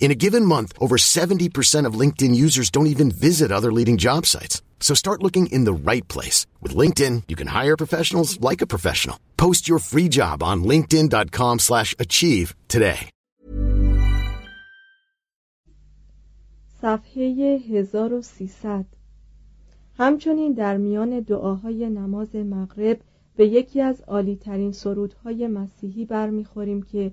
In a given month, over 70% of LinkedIn users don't even visit other leading job sites. So start looking in the right place. With LinkedIn, you can hire professionals like a professional. Post your free job on linkedin.com slash achieve today. صفحه 1300 همچنین در میان دعاهای نماز مغرب به یکی از عالیترین سرودهای مسیحی برمیخوریم که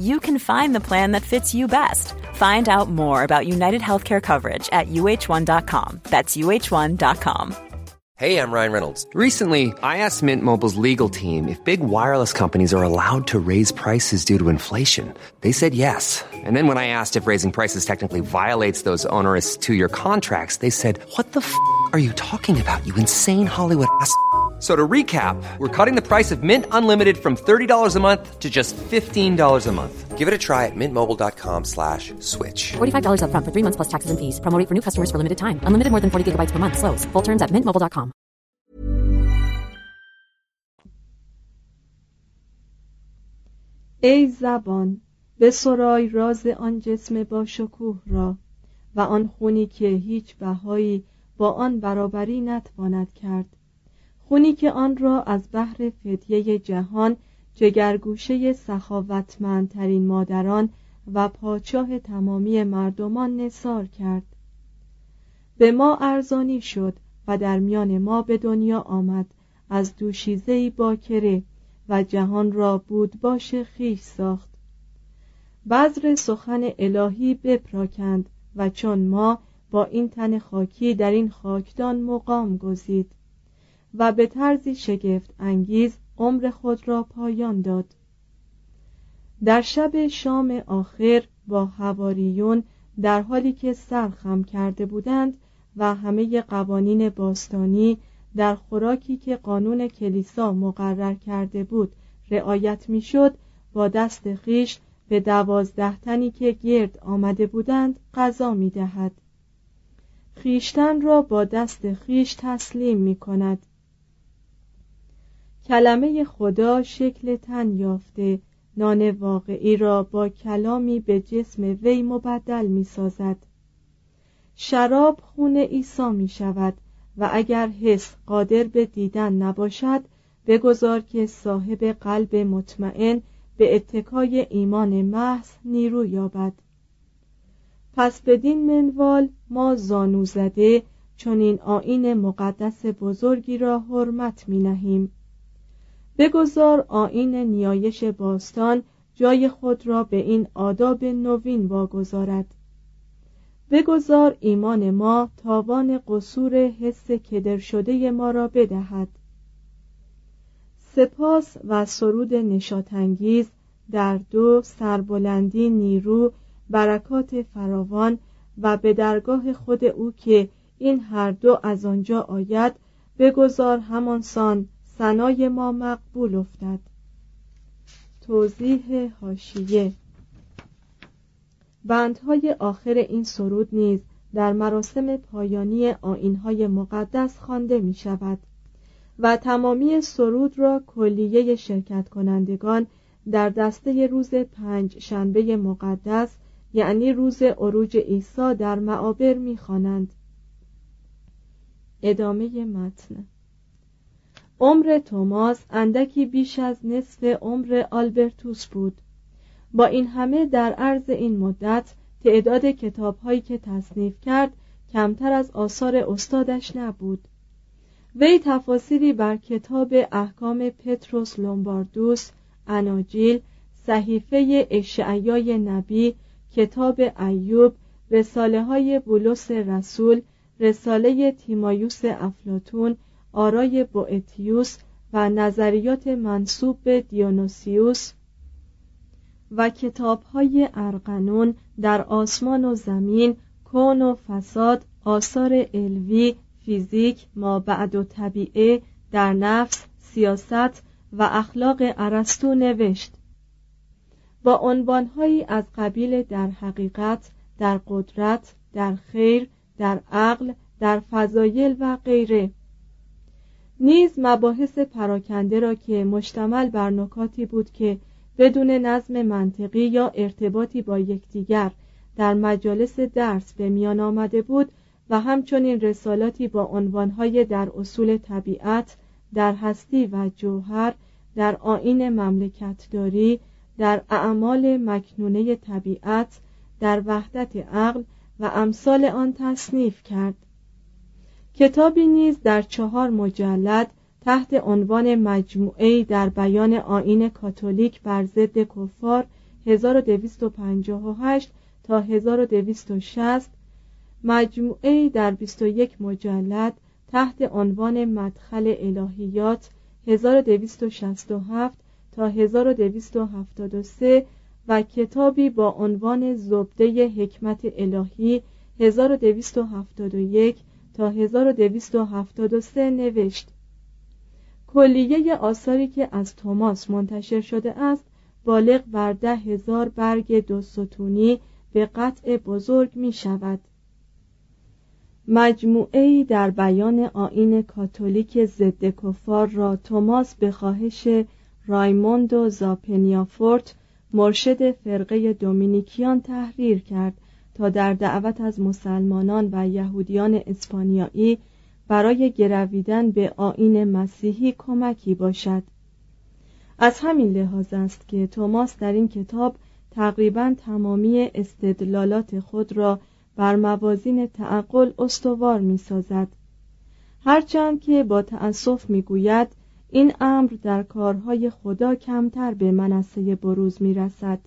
you can find the plan that fits you best. Find out more about United Healthcare coverage at uh1.com. That's uh1.com. Hey, I'm Ryan Reynolds. Recently, I asked Mint Mobile's legal team if big wireless companies are allowed to raise prices due to inflation. They said yes. And then when I asked if raising prices technically violates those onerous two-year contracts, they said, "What the f*** are you talking about? You insane Hollywood ass." So to recap, we're cutting the price of Mint Unlimited from $30 a month to just $15 a month. Give it a try at mintmobile.com slash switch. $45 upfront for three months plus taxes and fees. Promo rate for new customers for limited time. Unlimited more than 40 gigabytes per month. Slows. Full terms at mintmobile.com. ای زبان به سرای راز آن جسم با شکوه را و آن خونی که هیچ بهایی با آن برابری نتواند کرد خونی که آن را از بحر فدیه جهان جگرگوشه سخاوتمندترین مادران و پاچاه تمامی مردمان نثار کرد. به ما ارزانی شد و در میان ما به دنیا آمد. از دوشیزهای باکره و جهان را بود باش خیش ساخت. بذر سخن الهی بپراکند و چون ما با این تن خاکی در این خاکدان مقام گزید. و به طرزی شگفت انگیز عمر خود را پایان داد. در شب شام آخر با هواریون در حالی که سر خم کرده بودند و همه قوانین باستانی در خوراکی که قانون کلیسا مقرر کرده بود رعایت می‌شد با دست خیش به دوازده تنی که گرد آمده بودند غذا می دهد خیشتن را با دست خیش تسلیم می کند کلمه خدا شکل تن یافته. نان واقعی را با کلامی به جسم وی مبدل می سازد شراب خون عیسی می شود و اگر حس قادر به دیدن نباشد بگذار که صاحب قلب مطمئن به اتکای ایمان محض نیرو یابد. پس بدین منوال ما زانو زده چون این آین مقدس بزرگی را حرمت می نهیم بگذار آین نیایش باستان جای خود را به این آداب نوین واگذارد. بگذار ایمان ما تاوان قصور حس کدر شده ما را بدهد. سپاس و سرود نشاتانگیز در دو سربلندی نیرو برکات فراوان و به درگاه خود او که این هر دو از آنجا آید بگذار همانسان سنای ما مقبول افتد. توضیح هاشیه بندهای آخر این سرود نیز در مراسم پایانی آینهای مقدس خوانده می شود و تمامی سرود را کلیه شرکت کنندگان در دسته روز پنج شنبه مقدس یعنی روز عروج عیسی در معابر می‌خوانند. ادامه متن. عمر توماس اندکی بیش از نصف عمر آلبرتوس بود. با این همه در عرض این مدت تعداد کتابهایی که تصنیف کرد کمتر از آثار استادش نبود. وی تفاصیلی بر کتاب احکام پتروس لومباردوس اناجیل صحیفه اشعیای نبی کتاب ایوب رساله های بولس رسول رساله تیمایوس افلاتون آرای بوئتیوس و نظریات منصوب به دیونوسیوس و کتاب های ارقنون در آسمان و زمین کون و فساد آثار الوی فیزیک ما بعد و طبیعه در نفس سیاست و اخلاق ارسطو نوشت. با عنوانهایی از قبیل در حقیقت در قدرت در خیر در عقل در فضایل و غیره. نیز مباحث پراکنده را که مشتمل بر نکاتی بود که بدون نظم منطقی یا ارتباطی با یکدیگر در مجالس درس به میان آمده بود و همچنین رسالاتی با عنوانهای در اصول طبیعت در هستی و جوهر در آین مملکتداری در اعمال مکنونه طبیعت در وحدت عقل و امثال آن تصنیف کرد. کتابی نیز در چهار مجلد تحت عنوان مجموعه در بیان آین کاتولیک بر ضد کفار 1258 تا 1260 مجموعه در 21 مجلد تحت عنوان مدخل الهیات 1267 تا 1273 و کتابی با عنوان زبده حکمت الهی 1271 تا 1273 نوشت. کلیه آثاری که از توماس منتشر شده است بالغ بر ده هزار برگ دو ستونی به قطع بزرگ می شود. مجموعه در بیان آین کاتولیک ضد کفار را توماس به خواهش رایموندو زاپنیافورت مرشد فرقه دومینیکیان تحریر کرد. تا در دعوت از مسلمانان و یهودیان اسپانیایی برای گرویدن به آین مسیحی کمکی باشد. از همین لحاظ است که توماس در این کتاب تقریبا تمامی استدلالات خود را بر موازین تعقل استوار می سازد هرچند که با تأسف می گوید این امر در کارهای خدا کمتر به منصه بروز می رسد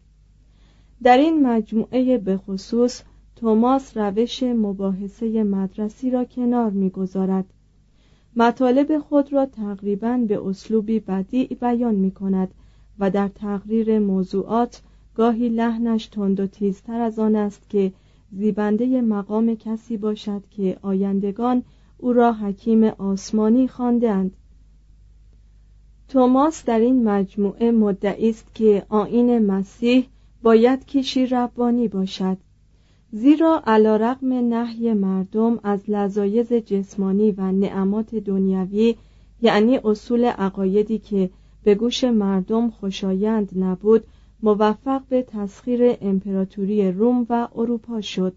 در این مجموعه به خصوص توماس روش مباحثه مدرسی را کنار می‌گذارد مطالب خود را تقریبا به اسلوبی بدیع بیان می کند و در تقریر موضوعات گاهی لحنش تند و تیزتر از آن است که زیبنده مقام کسی باشد که آیندگان او را حکیم آسمانی خواندند. توماس در این مجموعه مدعی است که آین مسیح باید کشی ربانی باشد. زیرا علا رقم نحی مردم از لذایز جسمانی و نعمات دنیوی یعنی اصول عقایدی که به گوش مردم خوشایند نبود موفق به تسخیر امپراتوری روم و اروپا شد.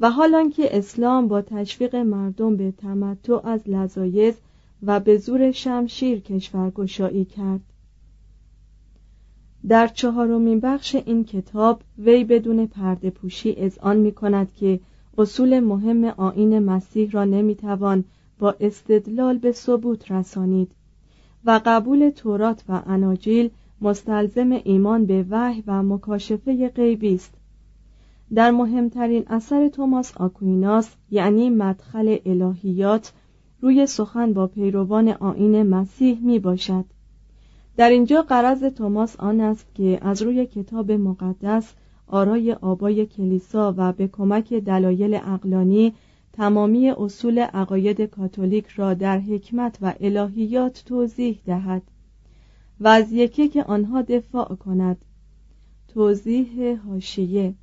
و حالان که اسلام با تشویق مردم به تمتع از لذایز و به زور شمشیر کشورگشایی کرد. در چهارمین بخش این کتاب وی بدون پرده پوشی آن می کند که اصول مهم آین مسیح را نمی‌توان با استدلال به ثبوت رسانید و قبول تورات و اناجیل مستلزم ایمان به وحی و مکاشفه غیبی است. در مهمترین اثر توماس آکویناس یعنی مدخل الهیات روی سخن با پیروان آین مسیح می باشد در اینجا قرض توماس آن است که از روی کتاب مقدس آرای آبای کلیسا و به کمک دلایل اقلانی تمامی اصول عقاید کاتولیک را در حکمت و الهیات توضیح دهد و از یکی که آنها دفاع کند. توضیح هاشیه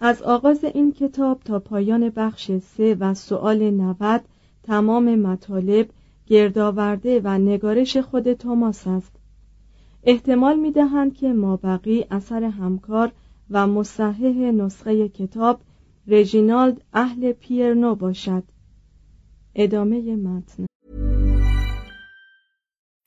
از آغاز این کتاب تا پایان بخش سه و سؤال 90 تمام مطالب گردآورده و نگارش خود توماس است. احتمال می دهند که مابقی اثر همکار و مصحح نسخه کتاب رژینالد اهل پیرنو باشد. ادامه متن.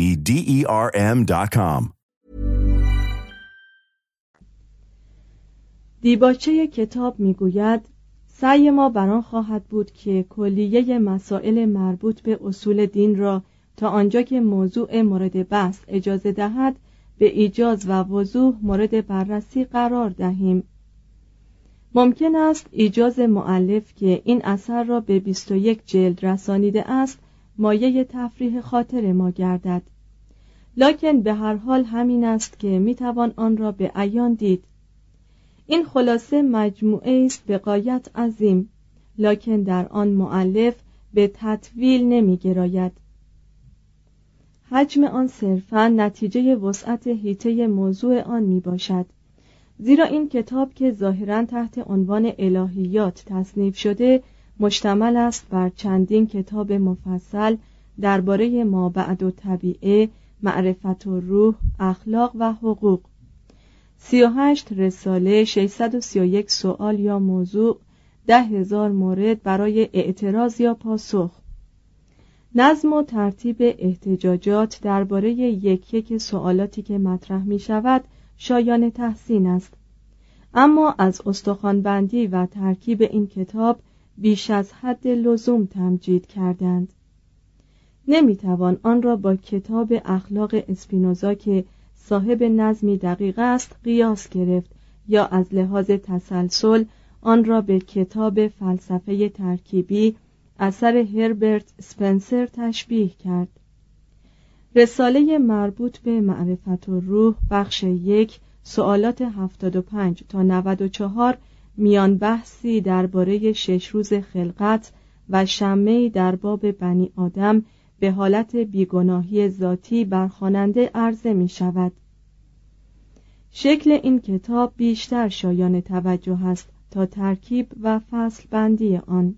D E R M.com. دیباچه کتاب می‌گوید سعی ما بران خواهد بود که کلیه مسائل مربوط به اصول دین را تا آنجا که موضوع مورد بحث اجازه دهد به ایجاز و وضوح مورد بررسی قرار دهیم ممکن است ایجاز معلف که این اثر را به 21 جلد رسانیده است مایه تفریح خاطر ما گردد لکن به هر حال همین است که می‌توان آن را به عیان دید. این خلاصه مجموعه است به قایت عظیم لکن در آن معلف به تطویل نمی گراید حجم آن صرفا نتیجه وسعت هیته موضوع آن می باشد زیرا این کتاب که ظاهرا تحت عنوان الهیات تصنیف شده مشتمل است بر چندین کتاب مفصل درباره ما بعد و طبیعه معرفت و روح اخلاق و حقوق. 38 رساله 631 سوال یا موضوع ده هزار مورد برای اعتراض یا پاسخ. نظم و ترتیب احتجاجات درباره یک یک سوالاتی که مطرح می شود شایان تحسین است. اما از استخوانبندی و ترکیب این کتاب بیش از حد لزوم تمجید کردند. نمی‌توان آن را با کتاب اخلاق اسپینوزا که صاحب نظمی دقیق است قیاس گرفت یا از لحاظ تسلسل آن را به کتاب فلسفه ترکیبی اثر هربرت سپنسر تشبیه کرد. رساله مربوط به معرفت و روح بخش یک سوالات 75 تا 94 میان بحثی درباره شش روز خلقت و شمه در باب بنی آدم به حالت بیگناهی ذاتی بر خواننده عرضه می شود. شکل این کتاب بیشتر شایان توجه است تا ترکیب و فصل بندی آن.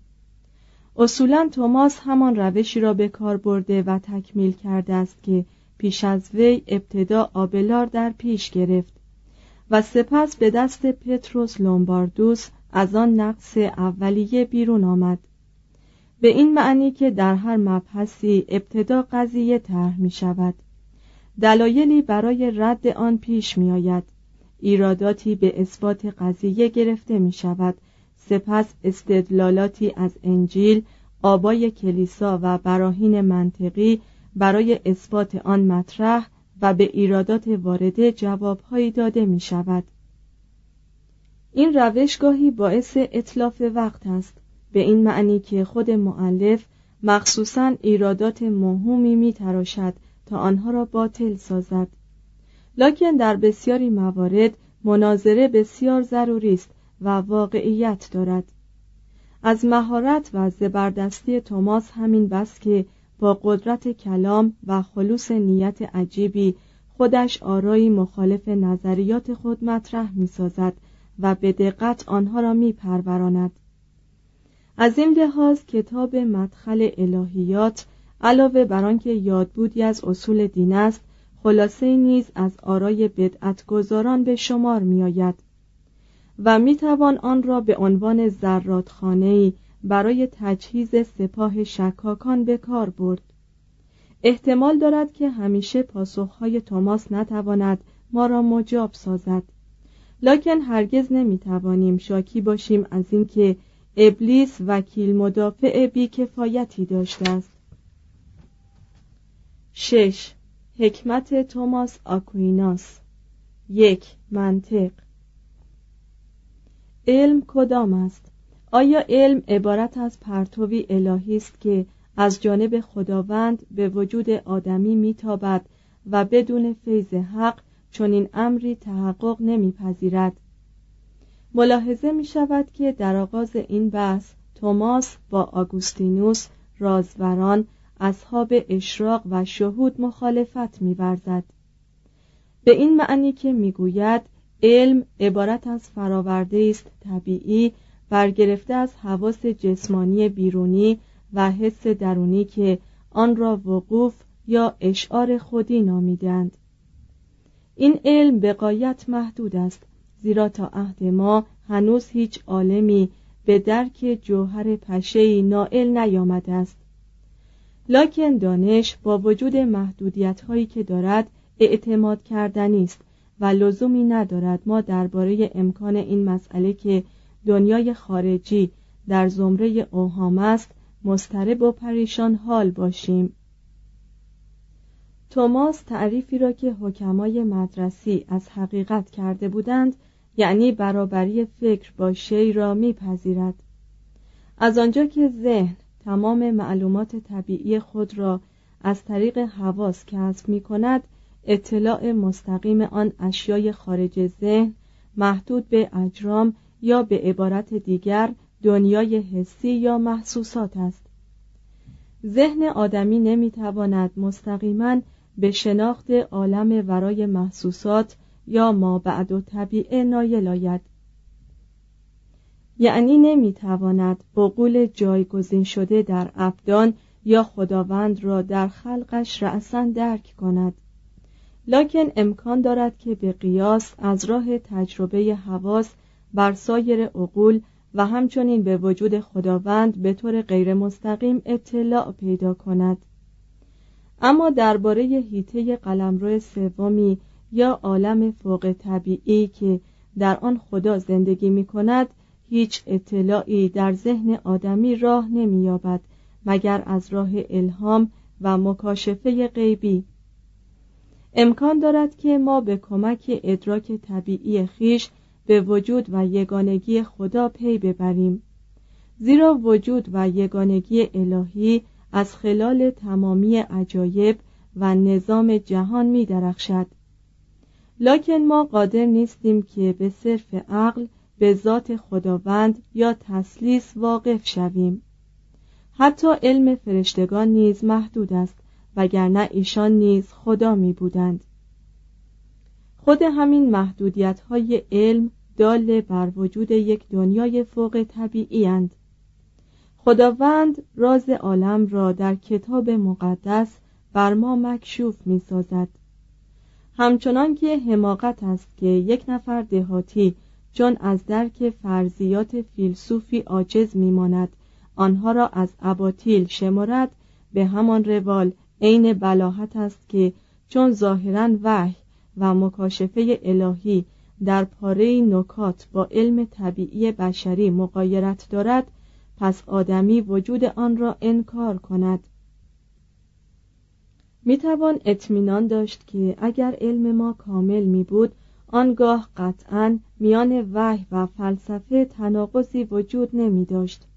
اصولا توماس همان روشی را به کار برده و تکمیل کرده است که پیش از وی ابتدا آبلار در پیش گرفت و سپس به دست پتروس لومباردوس از آن نقص اولیه بیرون آمد. به این معنی که در هر مبحثی ابتدا قضیه طرح می شود. دلایلی برای رد آن پیش می آید. ایراداتی به اثبات قضیه گرفته می شود. سپس استدلالاتی از انجیل آبای کلیسا و براهین منطقی برای اثبات آن مطرح و به ایرادات وارده جوابهایی داده می شود. این روش گاهی باعث اطلاف وقت است. به این معنی که خود معلف مخصوصا ایرادات مهمی می تراشد تا آنها را باطل سازد لکن در بسیاری موارد مناظره بسیار ضروری است و واقعیت دارد از مهارت و زبردستی توماس همین بس که با قدرت کلام و خلوص نیت عجیبی خودش آرایی مخالف نظریات خود مطرح می سازد و به دقت آنها را می پروراند. از این لحاظ کتاب مدخل الهیات علاوه بر آنکه یادبودی از اصول دین است خلاصه نیز از آرای بدعتگذاران به شمار می آید و می توان آن را به عنوان زرادخانه‌ای برای تجهیز سپاه شکاکان به کار برد. احتمال دارد که همیشه پاسخهای توماس نتواند ما را مجاب سازد. لکن هرگز نمی‌توانیم شاکی باشیم از اینکه ابلیس وکیل مدافع بیکفایتی داشته است. شش. حکمت توماس آکویناس. یک. منطق. علم کدام است؟ آیا علم عبارت از پرتوی الهی است که از جانب خداوند به وجود آدمی میتابد و بدون فیض حق چون این امری تحقق نمیپذیرد؟ ملاحظه می شود که در آغاز این بحث توماس با آگوستینوس رازوران اصحاب اشراق و شهود مخالفت میورزد. به این معنی که می‌گوید علم عبارت از فراورده است طبیعی برگرفته از حواس جسمانی بیرونی و حس درونی که آن را وقوف یا اشعار خودی نامیدند این علم به قایت محدود است. زیرا تا عهد ما هنوز هیچ عالمی به درک جوهر پشهی نائل نیامده است. لکن دانش با وجود محدودیت هایی که دارد اعتماد کردنی است و لزومی ندارد ما درباره امکان این مسئله که دنیای خارجی در زمره اوهام است مسترب و پریشان حال باشیم. توماس تعریفی را که حکمای مدرسی از حقیقت کرده بودند یعنی برابری فکر با شی را میپذیرد. از آنجا که ذهن تمام معلومات طبیعی خود را از طریق حواس کسب می کند اطلاع مستقیم آن اشیای خارج ذهن محدود به اجرام یا به عبارت دیگر دنیای حسی یا محسوسات است. ذهن آدمی نمی‌تواند مستقیما به شناخت عالم ورای محسوسات یا ما بعد و طبیعه نایل آید. یعنی نمی‌تواند بقول جایگزین شده در ابدان یا خداوند را در خلقش رأسا درک کند. لکن امکان دارد که به قیاس از راه تجربه حواس بر سایر عقول و همچنین به وجود خداوند به طور غیر مستقیم اطلاع پیدا کند. اما درباره هیته قلمرو سومی یا عالم فوق طبیعی که در آن خدا زندگی می کند هیچ اطلاعی در ذهن آدمی راه نمییابد مگر از راه الهام و مکاشفه غیبی. امکان دارد که ما به کمک ادراک طبیعی خیش به وجود و یگانگی خدا پی ببریم. زیرا وجود و یگانگی الهی از خلال تمامی عجایب و نظام جهان می درخشد لکن ما قادر نیستیم که به صرف عقل به ذات خداوند یا تسلیس واقف شویم. حتی علم فرشتگان نیز محدود است وگرنه ایشان نیز خدا می بودند. خود همین محدودیت های علم دال بر وجود یک دنیای فوق طبیعی اند. خداوند راز عالم را در کتاب مقدس بر ما مکشوف می سازد همچنان که حماقت است که یک نفر دهاتی چون از درک فرضیات فیلسوفی عاجز میماند آنها را از اباطیل شمارد. به همان روال عین بلاحت است که چون ظاهرا وحی و مکاشفه الهی در پاره نکات با علم طبیعی بشری مقایرت دارد پس آدمی وجود آن را انکار کند. می توان اطمینان داشت که اگر علم ما کامل می بود آنگاه قطعا میان وحی و فلسفه تناقضی وجود نمی داشت